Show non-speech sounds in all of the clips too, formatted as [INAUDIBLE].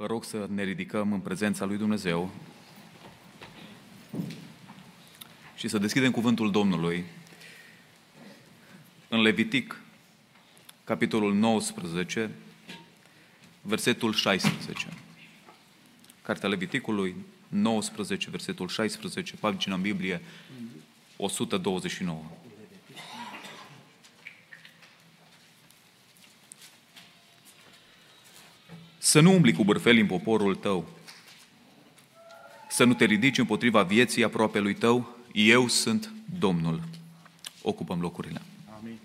Vă rog să ne ridicăm în prezența lui Dumnezeu și să deschidem cuvântul Domnului în Levitic, capitolul 19, versetul 16. Cartea Leviticului 19, versetul 16, pagina în Biblie 129. Să nu umbli cu bârfeli în poporul tău, să nu te ridici împotriva vieții aproape lui tău, eu sunt Domnul. Ocupăm locurile. Amin.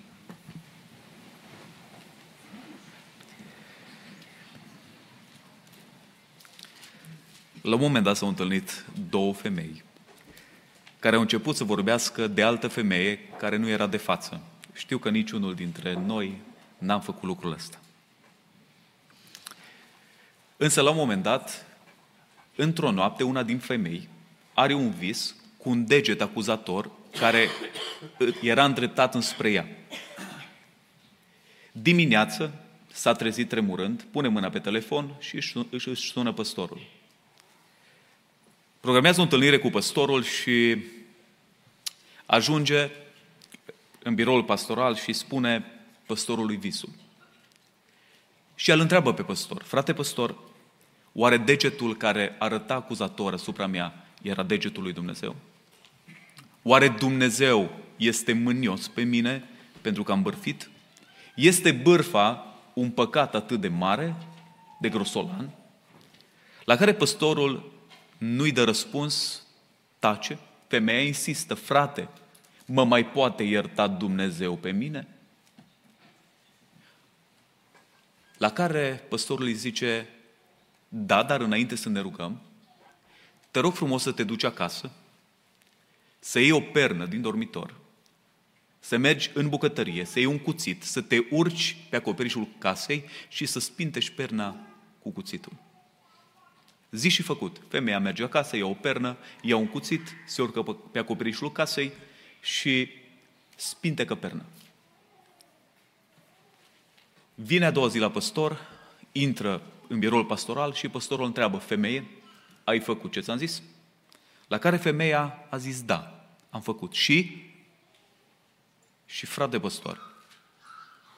La un moment dat s-au întâlnit două femei care au început să vorbească de altă femeie care nu era de față. Știu că niciunul dintre noi n-am făcut lucrul ăsta. Însă, la un moment dat, într-o noapte, una din femei are un vis cu un deget acuzator care era îndreptat înspre ea. Dimineață s-a trezit tremurând, pune mâna pe telefon și își sună păstorul. Programează o întâlnire cu păstorul și ajunge în biroul pastoral și spune păstorului visul. Și el întreabă pe păstor, frate păstor, oare degetul care arăta acuzator asupra mea era degetul lui Dumnezeu? Oare Dumnezeu este mânios pe mine pentru că am bârfit? Este bârfa un păcat atât de mare, de grosolan? La care păstorul nu-i dă răspuns, tace, femeia insistă, frate, mă mai poate ierta Dumnezeu pe mine? La care păstorul îi zice, da, dar înainte să ne rugăm, te rog frumos să te duci acasă, să iei o pernă din dormitor, să mergi în bucătărie, să iei un cuțit, să te urci pe acoperișul casei și să spintești perna cu cuțitul. Zi și făcut. Femeia merge acasă, ia o pernă, ia un cuțit, se urcă pe acoperișul casei și spintecă perna. Vine a doua zi la păstor, intră în biroul pastoral și păstorul întreabă, femeie, ai făcut ce ți-am zis? La care femeia a zis, da, am făcut. Și? Și frate păstor,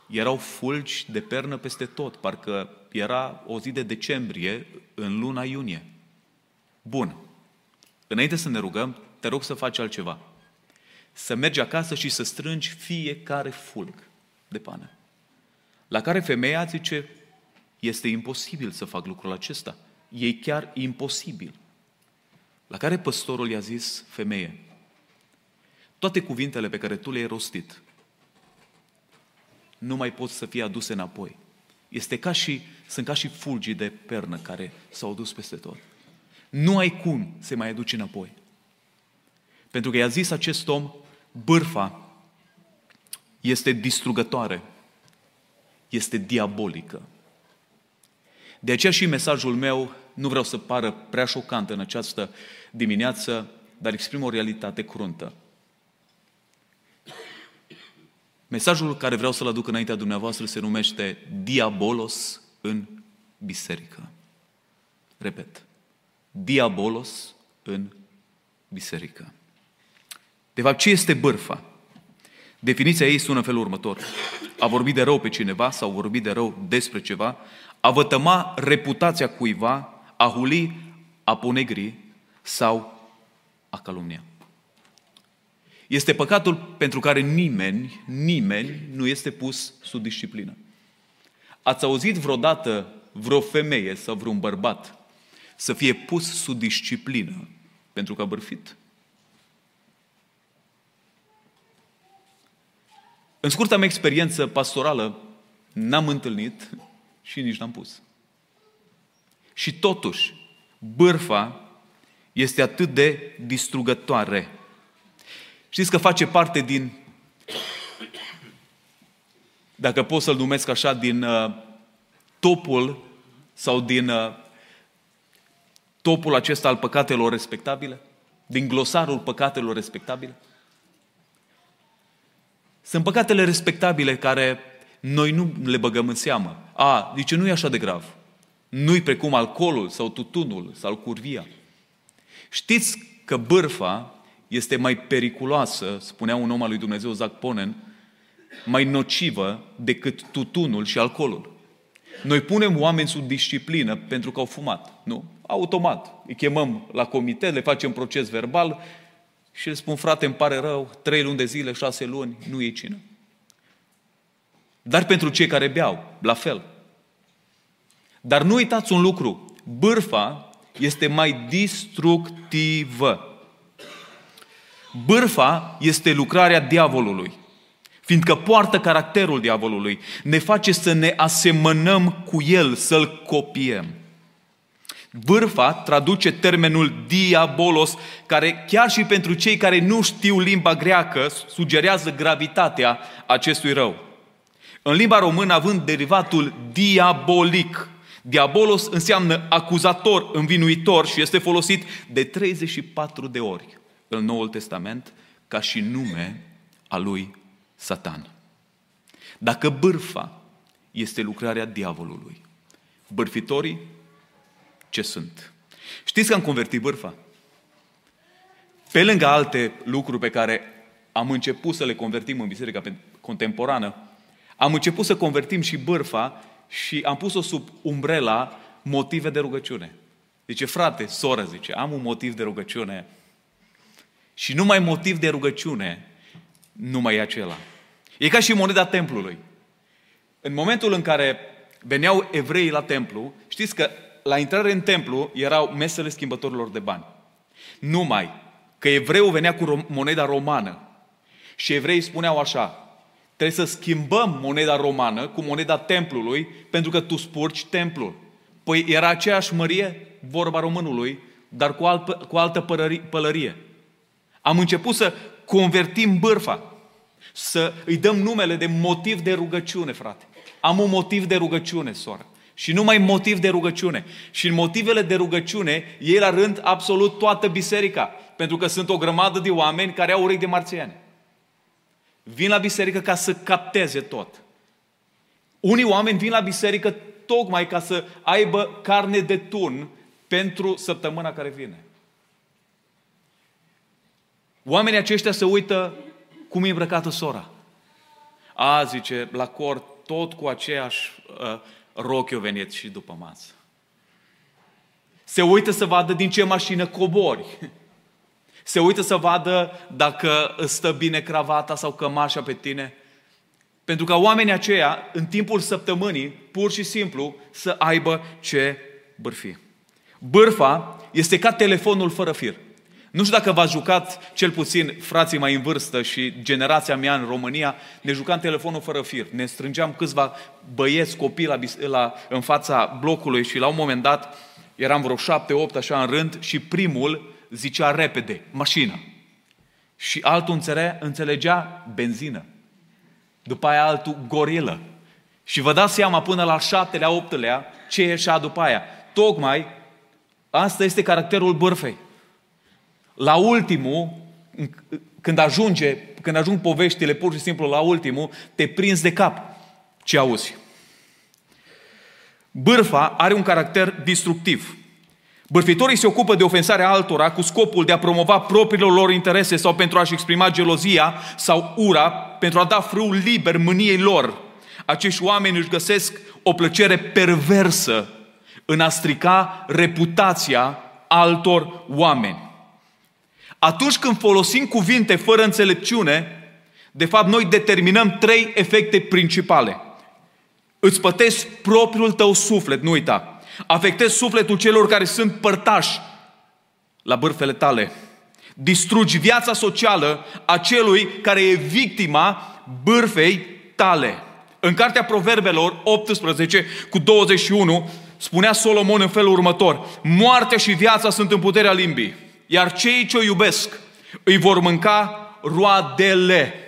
erau fulgi de pernă peste tot, parcă era o zi de decembrie în luna iunie. Bun. Înainte să ne rugăm, te rog să faci altceva. Să mergi acasă și să strângi fiecare fulg de pană. La care femeia zice, este imposibil să fac lucrul acesta. E chiar imposibil. La care păstorul i-a zis, femeie, toate cuvintele pe care tu le-ai rostit nu mai pot să fie aduse înapoi. Este ca și, sunt ca și fulgii de pernă care s-au dus peste tot. Nu ai cum să mai aduci înapoi. Pentru că i-a zis acest om, bârfa este distrugătoare, este diabolică. De aceea și mesajul meu, nu vreau să pară prea șocant în această dimineață, dar exprim o realitate cruntă. Mesajul care vreau să-l aduc înaintea dumneavoastră se numește Diabolos în biserică. Repet. Diabolos în biserică. De fapt, ce este bârfa? Definiția ei sună în felul următor. A vorbi de rău pe cineva sau vorbi de rău despre ceva, a vătăma reputația cuiva, a huli, a ponegri sau a calumnia. Este păcatul pentru care nimeni, nimeni nu este pus sub disciplină. Ați auzit vreodată vreo femeie sau vreun bărbat să fie pus sub disciplină pentru că a bărfit? În scurta mea experiență pastorală, n-am întâlnit și nici n-am pus. Și totuși, bârfa este atât de distrugătoare Știți că face parte din, dacă pot să-l numesc așa, din uh, topul sau din uh, topul acesta al păcatelor respectabile? Din glosarul păcatelor respectabile? Sunt păcatele respectabile care noi nu le băgăm în seamă. A, zice, nu e așa de grav. Nu-i precum alcoolul sau tutunul sau curvia. Știți că bârfa este mai periculoasă, spunea un om al lui Dumnezeu, Zac Ponen, mai nocivă decât tutunul și alcoolul. Noi punem oameni sub disciplină pentru că au fumat, nu? Automat. Îi chemăm la comitet, le facem proces verbal și le spun, frate, îmi pare rău, trei luni de zile, șase luni, nu e cină. Dar pentru cei care beau, la fel. Dar nu uitați un lucru, bârfa este mai destructivă. Bârfa este lucrarea diavolului, fiindcă poartă caracterul diavolului, ne face să ne asemănăm cu el, să-l copiem. Bârfa traduce termenul diabolos, care chiar și pentru cei care nu știu limba greacă, sugerează gravitatea acestui rău. În limba română, având derivatul diabolic, diabolos înseamnă acuzator, învinuitor și este folosit de 34 de ori în Noul Testament ca și nume a lui Satan. Dacă bârfa este lucrarea diavolului, bârfitorii ce sunt? Știți că am convertit bârfa? Pe lângă alte lucruri pe care am început să le convertim în biserica contemporană, am început să convertim și bârfa și am pus-o sub umbrela motive de rugăciune. Zice, frate, soră, zice, am un motiv de rugăciune și numai motiv de rugăciune, numai e acela. E ca și moneda templului. În momentul în care veneau evreii la templu, știți că la intrare în templu erau mesele schimbătorilor de bani. Numai că evreul venea cu moneda romană și evreii spuneau așa, trebuie să schimbăm moneda romană cu moneda templului pentru că tu spurci templul. Păi era aceeași mărie, vorba românului, dar cu, alt, cu altă pălărie. Am început să convertim bârfa, să îi dăm numele de motiv de rugăciune, frate. Am un motiv de rugăciune, soră. Și numai motiv de rugăciune. Și în motivele de rugăciune, ei la rând absolut toată biserica. Pentru că sunt o grămadă de oameni care au urechi de marțiane. Vin la biserică ca să capteze tot. Unii oameni vin la biserică tocmai ca să aibă carne de tun pentru săptămâna care vine. Oamenii aceștia se uită cum e îmbrăcată sora. A, zice, la cort, tot cu aceeași uh, rochi o venit și după masă. Se uită să vadă din ce mașină cobori. Se uită să vadă dacă stă bine cravata sau cămașa pe tine. Pentru că oamenii aceia, în timpul săptămânii, pur și simplu, să aibă ce bârfi. Bârfa este ca telefonul fără fir. Nu știu dacă v-ați jucat, cel puțin frații mai în vârstă și generația mea în România, ne jucam telefonul fără fir. Ne strângeam câțiva băieți, copii la, la, în fața blocului și la un moment dat eram vreo șapte, opt așa în rând și primul zicea repede, mașină. Și altul înțelegea, înțelegea benzină. După aia altul gorilă. Și vă dați seama până la șaptelea, optelea ce ieșea după aia. Tocmai asta este caracterul bârfei. La ultimul, când ajunge, când ajung poveștile pur și simplu la ultimul, te prinzi de cap ce auzi. Bârfa are un caracter destructiv. Bârfitorii se ocupă de ofensarea altora cu scopul de a promova propriile lor interese sau pentru a-și exprima gelozia sau ura, pentru a da frâul liber mâniei lor. Acești oameni își găsesc o plăcere perversă în a strica reputația altor oameni. Atunci când folosim cuvinte fără înțelepciune, de fapt noi determinăm trei efecte principale. Îți pătesc propriul tău suflet, nu uita. Afectezi sufletul celor care sunt părtași la bârfele tale. Distrugi viața socială a celui care e victima bârfei tale. În cartea Proverbelor 18 cu 21 spunea Solomon în felul următor. Moartea și viața sunt în puterea limbii iar cei ce o iubesc îi vor mânca roadele.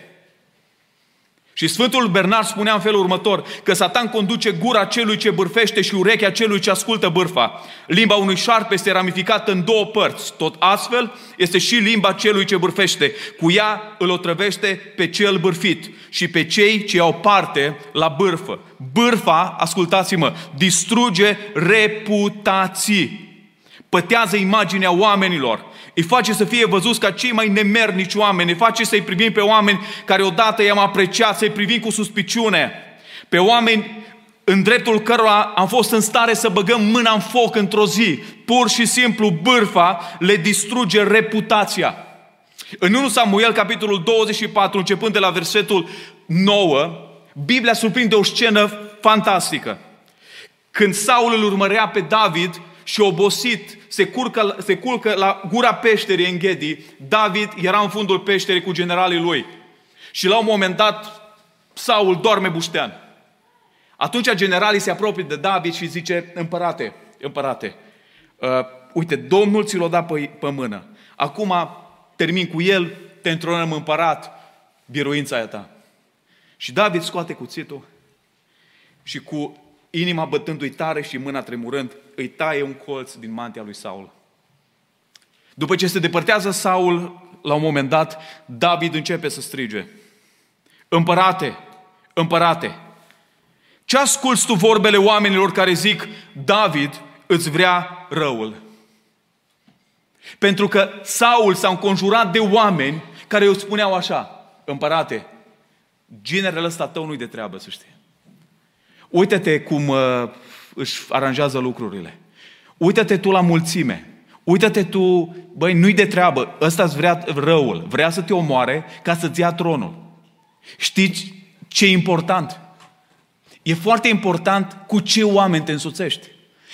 Și Sfântul Bernard spunea în felul următor că Satan conduce gura celui ce bârfește și urechea celui ce ascultă bârfa. Limba unui șarpe este ramificată în două părți. Tot astfel este și limba celui ce bârfește. Cu ea îl otrăvește pe cel bârfit și pe cei ce au parte la bârfă. bârfa, ascultați-mă, distruge reputații. Pătează imaginea oamenilor. Îi face să fie văzuți ca cei mai nemernici oameni. Îi face să-i privim pe oameni care odată i-am apreciat, să-i privim cu suspiciune. Pe oameni în dreptul cărora am fost în stare să băgăm mâna în foc într-o zi. Pur și simplu, bârfa le distruge reputația. În 1 Samuel, capitolul 24, începând de la versetul 9, Biblia surprinde o scenă fantastică. Când Saul îl urmărea pe David și obosit se, curcă, se culcă la gura peșterii în Ghedi, David era în fundul peșterii cu generalii lui. Și la un moment dat, Saul dorme buștean. Atunci generalii se apropie de David și zice, împărate, împărate, uh, uite, Domnul ți l-a dat pe, pe mână. Acum termin cu el, te întronăm împărat, biruința aia ta. Și David scoate cuțitul și cu inima bătându-i tare și mâna tremurând, îi taie un colț din mantia lui Saul. După ce se depărtează Saul, la un moment dat, David începe să strige. Împărate, împărate, ce asculți tu vorbele oamenilor care zic, David îți vrea răul? Pentru că Saul s-a înconjurat de oameni care îți spuneau așa, împărate, ginerele ăsta tău nu-i de treabă, să știi. Uită-te cum uh, își aranjează lucrurile. Uită-te tu la mulțime. Uită-te tu, băi, nu-i de treabă, ăsta îți vrea răul, vrea să te omoare ca să-ți ia tronul. Știți ce e important? E foarte important cu ce oameni te însuțești.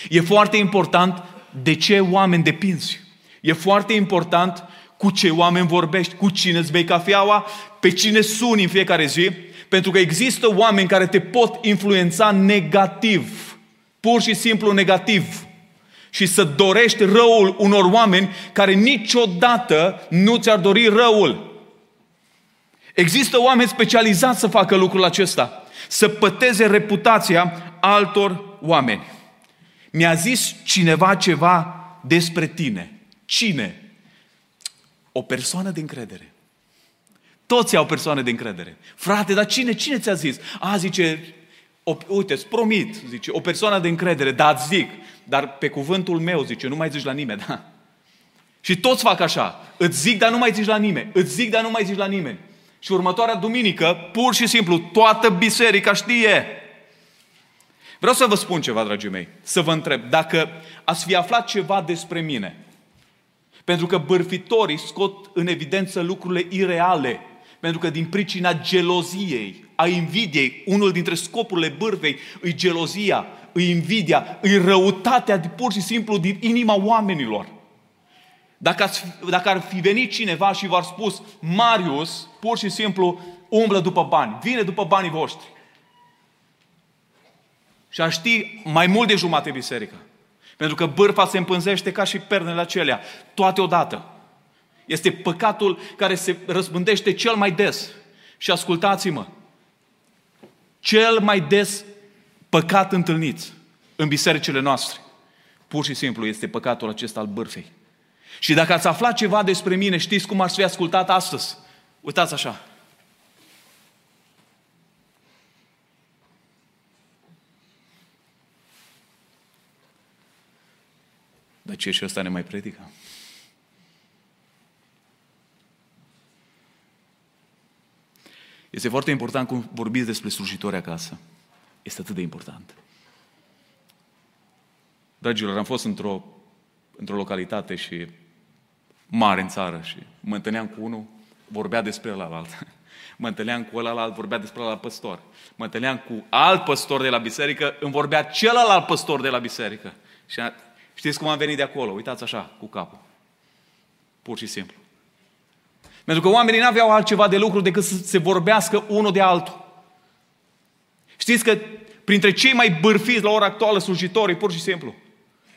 E foarte important de ce oameni depinzi. E foarte important cu ce oameni vorbești, cu cine îți bei cafeaua, pe cine suni în fiecare zi, pentru că există oameni care te pot influența negativ, pur și simplu negativ. Și să dorești răul unor oameni care niciodată nu ți-ar dori răul. Există oameni specializați să facă lucrul acesta, să păteze reputația altor oameni. Mi-a zis cineva ceva despre tine. Cine? O persoană de încredere. Toți au persoane de încredere. Frate, dar cine, cine ți-a zis? A, zice, o, uite, îți promit, zice, o persoană de încredere, dar îți zic, dar pe cuvântul meu, zice, nu mai zici la nimeni, da? Și toți fac așa, îți zic, dar nu mai zici la nimeni, îți zic, dar nu mai zici la nimeni. Și următoarea duminică, pur și simplu, toată biserica știe. Vreau să vă spun ceva, dragii mei, să vă întreb, dacă ați fi aflat ceva despre mine, pentru că bârfitorii scot în evidență lucrurile ireale, pentru că din pricina geloziei, a invidiei, unul dintre scopurile bârfei îi gelozia, îi invidia, îi răutatea pur și simplu din inima oamenilor. Dacă, ați, dacă ar fi venit cineva și v-ar spus, Marius, pur și simplu, umblă după bani, vine după banii voștri. Și a ști mai mult de jumate biserică. Pentru că bârfa se împânzește ca și pernele acelea, toate odată. Este păcatul care se răspândește cel mai des. Și ascultați-mă, cel mai des păcat întâlnit în bisericile noastre, pur și simplu este păcatul acesta al bârfei. Și dacă ați aflat ceva despre mine, știți cum ați fi ascultat astăzi? Uitați așa. Dar ce și ăsta ne mai predică? Este foarte important cum vorbiți despre slujitori acasă. Este atât de important. Dragilor, am fost într-o, într-o localitate și mare în țară și mă întâlneam cu unul, vorbea despre alt. [LAUGHS] Mă întâlneam cu ălalt, vorbea despre alt păstor. Mă întâlneam cu alt păstor de la biserică, îmi vorbea celălalt păstor de la biserică. Și a, știți cum am venit de acolo? Uitați așa, cu capul. Pur și simplu. Pentru că oamenii nu aveau altceva de lucru decât să se vorbească unul de altul. Știți că printre cei mai bârfiți la ora actuală slujitorii, pur și simplu,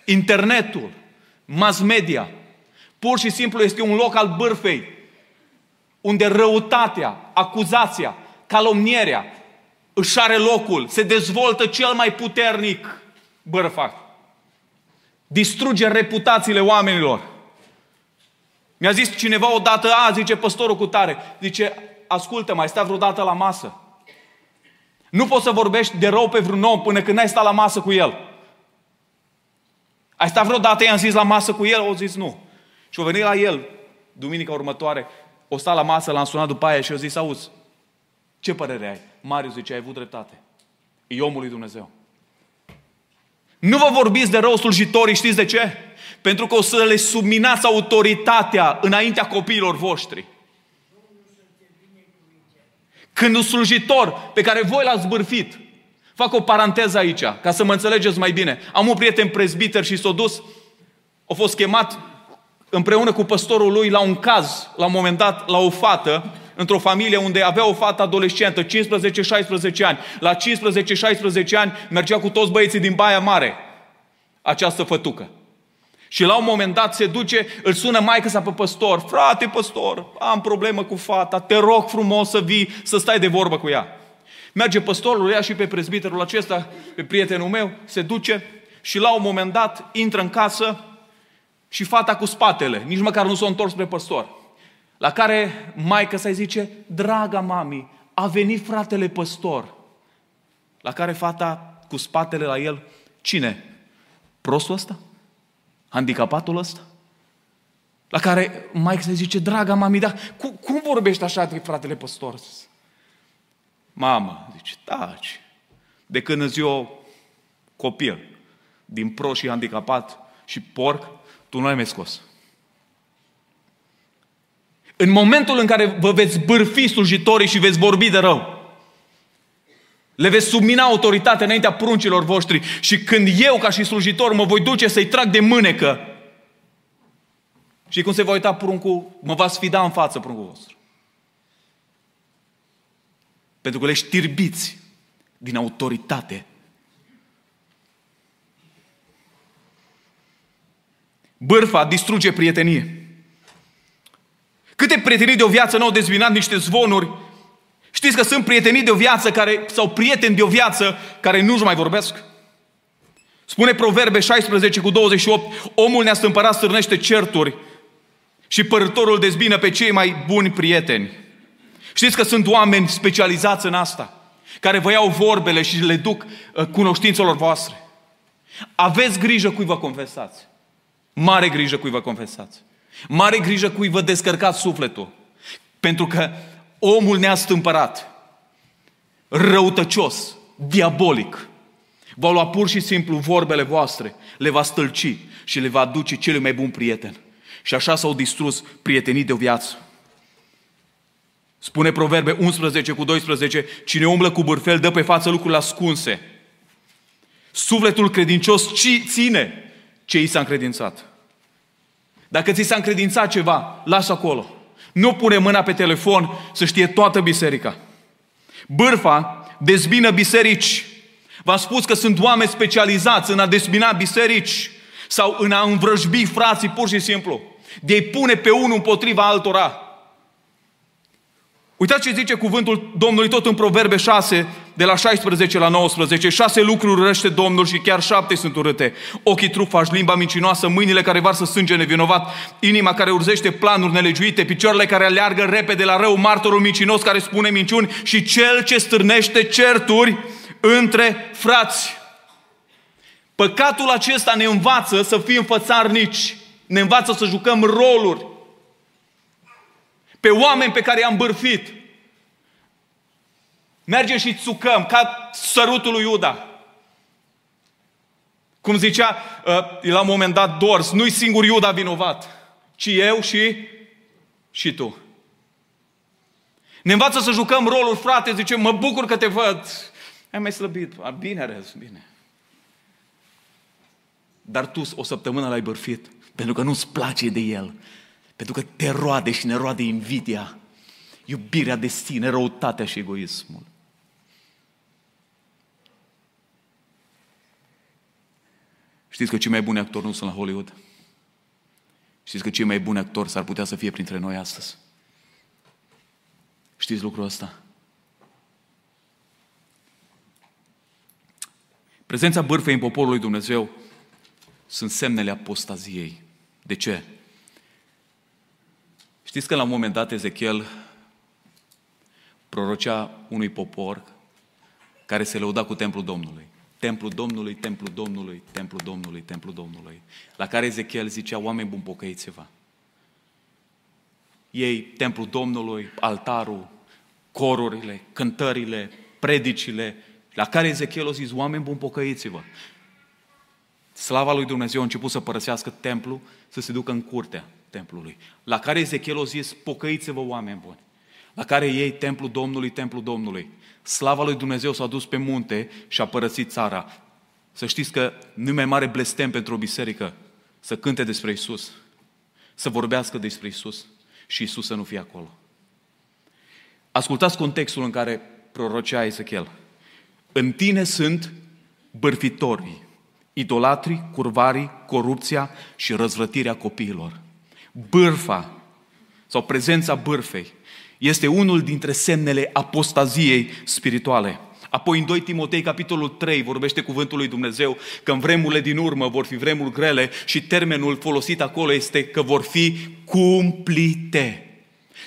internetul, mass media, pur și simplu este un loc al bârfei, unde răutatea, acuzația, calomnierea își are locul, se dezvoltă cel mai puternic bărfac. Distruge reputațiile oamenilor. Mi-a zis cineva odată, a, zice păstorul cu tare, zice, ascultă, mai stai vreodată la masă. Nu poți să vorbești de rău pe vreun om până când n-ai stat la masă cu el. Ai stat vreodată, i-am zis la masă cu el? O zis nu. Și o venit la el, duminica următoare, o sta la masă, l-am sunat după aia și o zis, auzi, ce părere ai? Marius zice, ai avut dreptate. E omul lui Dumnezeu. Nu vă vorbiți de rău slujitorii, știți de ce? Pentru că o să le subminați autoritatea înaintea copiilor voștri. Când un slujitor pe care voi l-ați bârfit, fac o paranteză aici, ca să mă înțelegeți mai bine. Am un prieten prezbiter și s-a dus, a fost chemat împreună cu păstorul lui la un caz, la un moment dat, la o fată, într-o familie unde avea o fată adolescentă, 15-16 ani. La 15-16 ani mergea cu toți băieții din Baia Mare, această fătucă. Și la un moment dat se duce, îl sună maică sa pe păstor, frate păstor, am problemă cu fata, te rog frumos să vii, să stai de vorbă cu ea. Merge păstorul, ia și pe prezbiterul acesta, pe prietenul meu, se duce și la un moment dat intră în casă și fata cu spatele, nici măcar nu s-a întors spre păstor. La care maica să-i zice, draga mami, a venit fratele păstor. La care fata cu spatele la el, cine? Prostul ăsta? Handicapatul ăsta? La care Mike se zice, draga mami, dar cum, cum vorbești așa de fratele păstor? Mamă, zice, taci. De când îți eu copil, din pro și handicapat și porc, tu nu ai mai scos. În momentul în care vă veți bârfi slujitorii și veți vorbi de rău, le veți submina autoritatea înaintea pruncilor voștri și când eu, ca și slujitor, mă voi duce să-i trag de mânecă, și cum se va uita pruncul, mă va sfida în față pruncul vostru. Pentru că le știrbiți din autoritate. Bârfa distruge prietenie. Câte prietenii de o viață nu au dezbinat niște zvonuri? Știți că sunt prietenii de o viață care, sau prieteni de o viață care nu-și mai vorbesc? Spune Proverbe 16 cu 28, omul neastâmpărat stârnește certuri și părătorul dezbină pe cei mai buni prieteni. Știți că sunt oameni specializați în asta, care vă iau vorbele și le duc uh, cunoștințelor voastre. Aveți grijă cui vă confesați. Mare grijă cui vă confesați. Mare grijă cui vă descărcați sufletul. Pentru că omul neastâmpărat, răutăcios, diabolic, va lua pur și simplu vorbele voastre, le va stâlci și le va aduce cel mai bun prieten. Și așa s-au distrus prietenii de o viață. Spune Proverbe 11 cu 12, cine umblă cu bârfel dă pe față lucruri ascunse. Sufletul credincios ține ce i s-a încredințat. Dacă ți s-a încredințat ceva, lasă acolo. Nu pune mâna pe telefon să știe toată biserica. Bârfa dezbină biserici. V-am spus că sunt oameni specializați în a dezbina biserici sau în a învrăjbi frații pur și simplu. De a pune pe unul împotriva altora. Uitați ce zice cuvântul Domnului tot în Proverbe 6, de la 16 la 19. Șase lucruri răște Domnul și chiar șapte sunt urâte. Ochii trufași, limba mincinoasă, mâinile care varsă sânge nevinovat, inima care urzește planuri nelegiuite, picioarele care aleargă repede la rău, martorul mincinos care spune minciuni și cel ce stârnește certuri între frați. Păcatul acesta ne învață să fim fățarnici, ne învață să jucăm roluri pe oameni pe care i-am bârfit. Mergem și țucăm, ca sărutul lui Iuda. Cum zicea uh, la un moment dat Dors, nu-i singur Iuda vinovat, ci eu și, și tu. Ne învață să jucăm rolul, frate, zice, mă bucur că te văd. Ai mai slăbit, a, bine rez, bine. Dar tu o săptămână l-ai bărfit, pentru că nu-ți place de el. Pentru că te roade și ne roade invidia, iubirea de sine, răutatea și egoismul. Știți că cei mai buni actori nu sunt la Hollywood? Știți că cei mai buni actori s-ar putea să fie printre noi astăzi? Știți lucrul ăsta? Prezența bârfei în poporul lui Dumnezeu sunt semnele apostaziei. De ce? Știți că la un moment dat Ezechiel prorocea unui popor care se lăuda cu templul Domnului. Templul Domnului, templul Domnului, templul Domnului, templul Domnului. La care Ezechiel zicea, oameni buni, pocăiți-vă. Ei, templul Domnului, altarul, corurile, cântările, predicile, la care Ezechiel a zis, oameni buni, pocăiți-vă. Slava lui Dumnezeu a început să părăsească templul, să se ducă în curtea templului. La care Ezechiel a zis, pocăiți-vă oameni buni. La care ei, templul Domnului, templul Domnului. Slava lui Dumnezeu s-a dus pe munte și a părăsit țara. Să știți că nu mai mare blestem pentru o biserică să cânte despre Isus, să vorbească despre Isus și Isus să nu fie acolo. Ascultați contextul în care prorocea Ezechiel. În tine sunt bărfitorii, idolatrii, curvarii, corupția și răzvrătirea copiilor. Bârfa sau prezența bârfei este unul dintre semnele apostaziei spirituale. Apoi în 2 Timotei, capitolul 3, vorbește cuvântul lui Dumnezeu că în vremurile din urmă vor fi vremuri grele și termenul folosit acolo este că vor fi cumplite.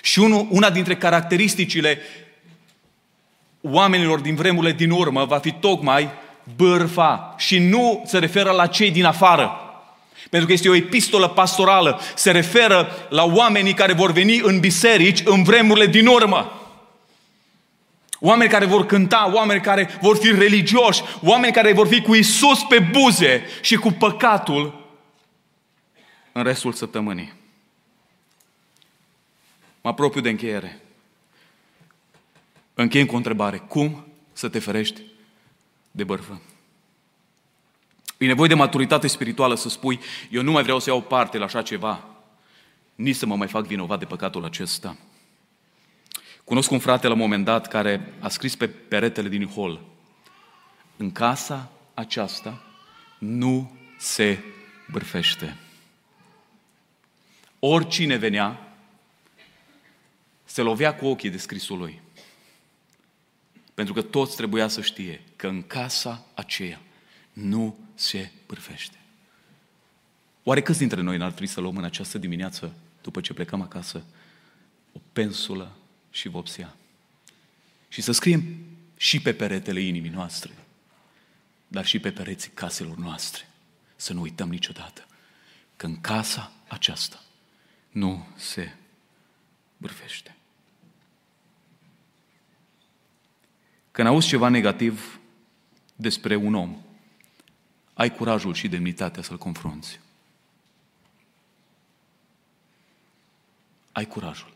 Și una dintre caracteristicile oamenilor din vremurile din urmă va fi tocmai bârfa și nu se referă la cei din afară. Pentru că este o epistolă pastorală, se referă la oamenii care vor veni în biserici în vremurile din urmă. Oameni care vor cânta, oameni care vor fi religioși, oameni care vor fi cu Isus pe buze și cu păcatul în restul săptămânii. Mă apropiu de încheiere. Închei cu o întrebare. Cum să te ferești de bărfă? E nevoie de maturitate spirituală să spui, eu nu mai vreau să iau parte la așa ceva, nici să mă mai fac vinovat de păcatul acesta. Cunosc un frate la un moment dat care a scris pe peretele din hol, în casa aceasta nu se bârfește. Oricine venea, se lovea cu ochii de scrisul lui. Pentru că toți trebuia să știe că în casa aceea nu se bârfește. Oare câți dintre noi n-ar trebui să luăm în această dimineață, după ce plecăm acasă, o pensulă și vopsea? Și să scriem și pe peretele inimii noastre, dar și pe pereții caselor noastre. Să nu uităm niciodată că în casa aceasta nu se bârfește. Când auzi ceva negativ despre un om, ai curajul și demnitatea să-l confrunți. Ai curajul.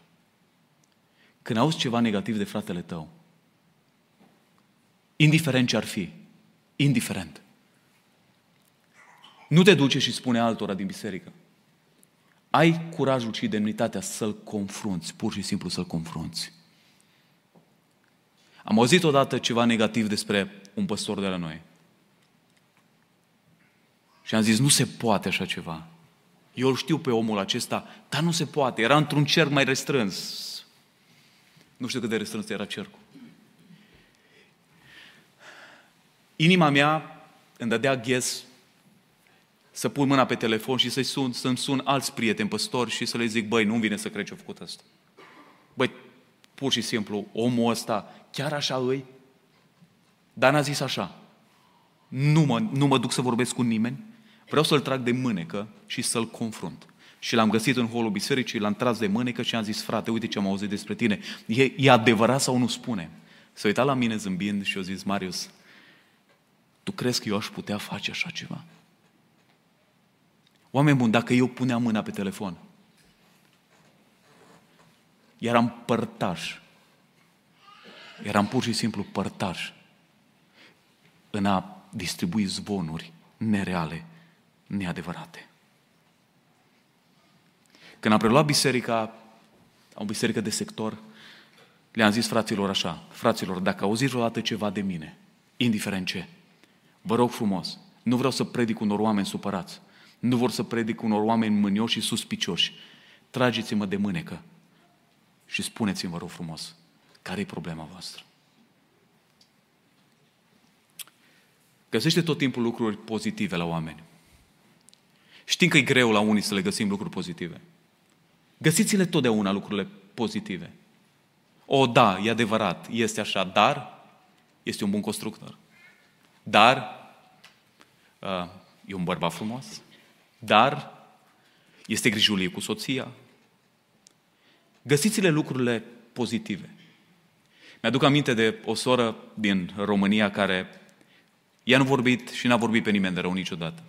Când auzi ceva negativ de fratele tău, indiferent ce ar fi, indiferent, nu te duce și spune altora din biserică. Ai curajul și demnitatea să-l confrunți, pur și simplu să-l confrunți. Am auzit odată ceva negativ despre un păstor de la noi. Și am zis, nu se poate așa ceva. Eu îl știu pe omul acesta, dar nu se poate. Era într-un cerc mai restrâns. Nu știu cât de restrâns era cercul. Inima mea îmi dădea ghes să pun mâna pe telefon și să-i sun, să-mi sun alți prieteni păstori și să le zic, băi, nu-mi vine să cred ce a făcut asta. Băi, pur și simplu, omul ăsta, chiar așa îi? Dar n-a zis așa, nu mă, nu mă duc să vorbesc cu nimeni, vreau să-l trag de mânecă și să-l confrunt. Și l-am găsit în holul bisericii, l-am tras de mânecă și am zis, frate, uite ce am auzit despre tine. E, e adevărat sau nu spune? S-a uitat la mine zâmbind și a zis, Marius, tu crezi că eu aș putea face așa ceva? Oameni buni, dacă eu puneam mâna pe telefon, eram părtaș, eram pur și simplu părtaș în a distribui zvonuri nereale, neadevărate. Când am preluat biserica, o biserică de sector, le-am zis fraților așa, fraților, dacă auziți vreodată ceva de mine, indiferent ce, vă rog frumos, nu vreau să predic unor oameni supărați, nu vor să predic unor oameni mânioși și suspicioși. Trageți-mă de mânecă și spuneți-mi, vă rog frumos, care e problema voastră? Găsește tot timpul lucruri pozitive la oameni. Știm că e greu la unii să le găsim lucruri pozitive. Găsiți-le totdeauna lucrurile pozitive. O, da, e adevărat, este așa, dar este un bun constructor. Dar uh, e un bărbat frumos. Dar este grijulie cu soția. Găsiți-le lucrurile pozitive. Mi-aduc aminte de o soră din România care ea nu vorbit și n-a vorbit pe nimeni de rău niciodată.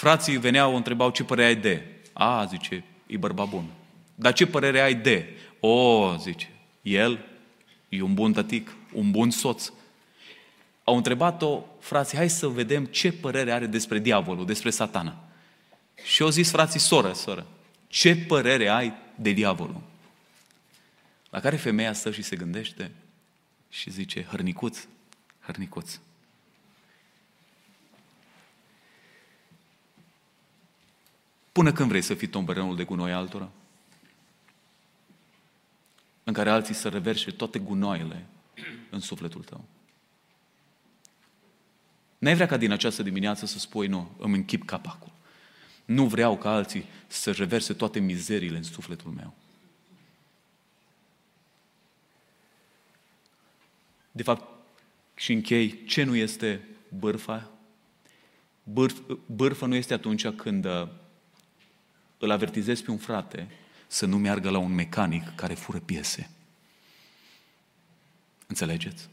Frații veneau, o întrebau ce părere ai de. A, zice, e bărbat bun. Dar ce părere ai de? O, zice, el e un bun tătic, un bun soț. Au întrebat-o, frații, hai să vedem ce părere are despre diavolul, despre satana. Și au zis frații, soră, soră, ce părere ai de diavolul? La care femeia stă și se gândește și zice, hărnicuț, hărnicuț. Până când vrei să fii tombărenul de gunoi altora? În care alții să reverse toate gunoaiele în sufletul tău. N-ai vrea ca din această dimineață să spui, nu, îmi închip capacul. Nu vreau ca alții să reverse toate mizerile în sufletul meu. De fapt, și închei, ce nu este bârfa? Bârf, bârfă nu este atunci când uh, îl avertizezi pe un frate să nu meargă la un mecanic care fură piese. Înțelegeți?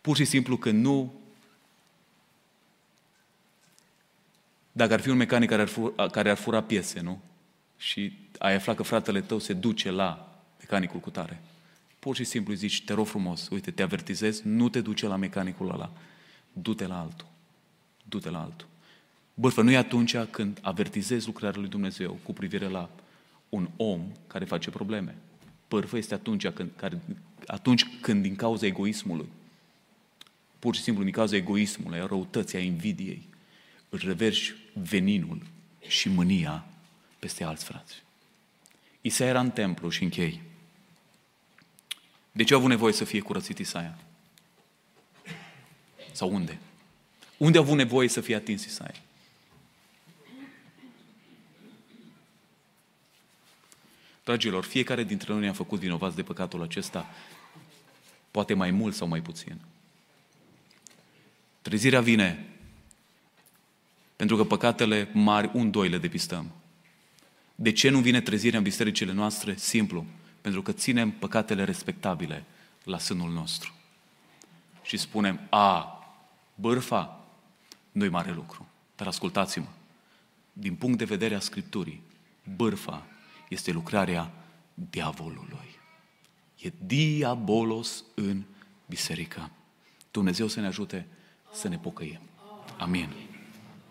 Pur și simplu că nu Dacă ar fi un mecanic care ar, fura, care ar fura piese, nu? Și ai aflat că fratele tău se duce la mecanicul cu tare. Pur și simplu îi zici, te rog frumos, uite, te avertizez, nu te duce la mecanicul ăla. Du-te la altul. Du-te la altul. Bârfă nu e atunci când avertizezi lucrarea lui Dumnezeu cu privire la un om care face probleme. Bârfă este atunci când, care, atunci când din cauza egoismului, pur și simplu din cauza egoismului, a răutății, a invidiei, își reverși veninul și mânia peste alți frați. Isaia era în templu și închei. De ce a avut nevoie să fie curățit Isaia? Sau unde? Unde a avut nevoie să fie atins Isaia? Dragilor, fiecare dintre noi ne-a făcut vinovați de păcatul acesta, poate mai mult sau mai puțin. Trezirea vine pentru că păcatele mari, un, doi le depistăm. De ce nu vine trezirea în bisericile noastre? Simplu. Pentru că ținem păcatele respectabile la sânul nostru. Și spunem, a, bârfa nu-i mare lucru. Dar ascultați-mă, din punct de vedere a Scripturii, bârfa este lucrarea diavolului. E diabolos în biserică. Dumnezeu să ne ajute să ne pocăiem. Amin.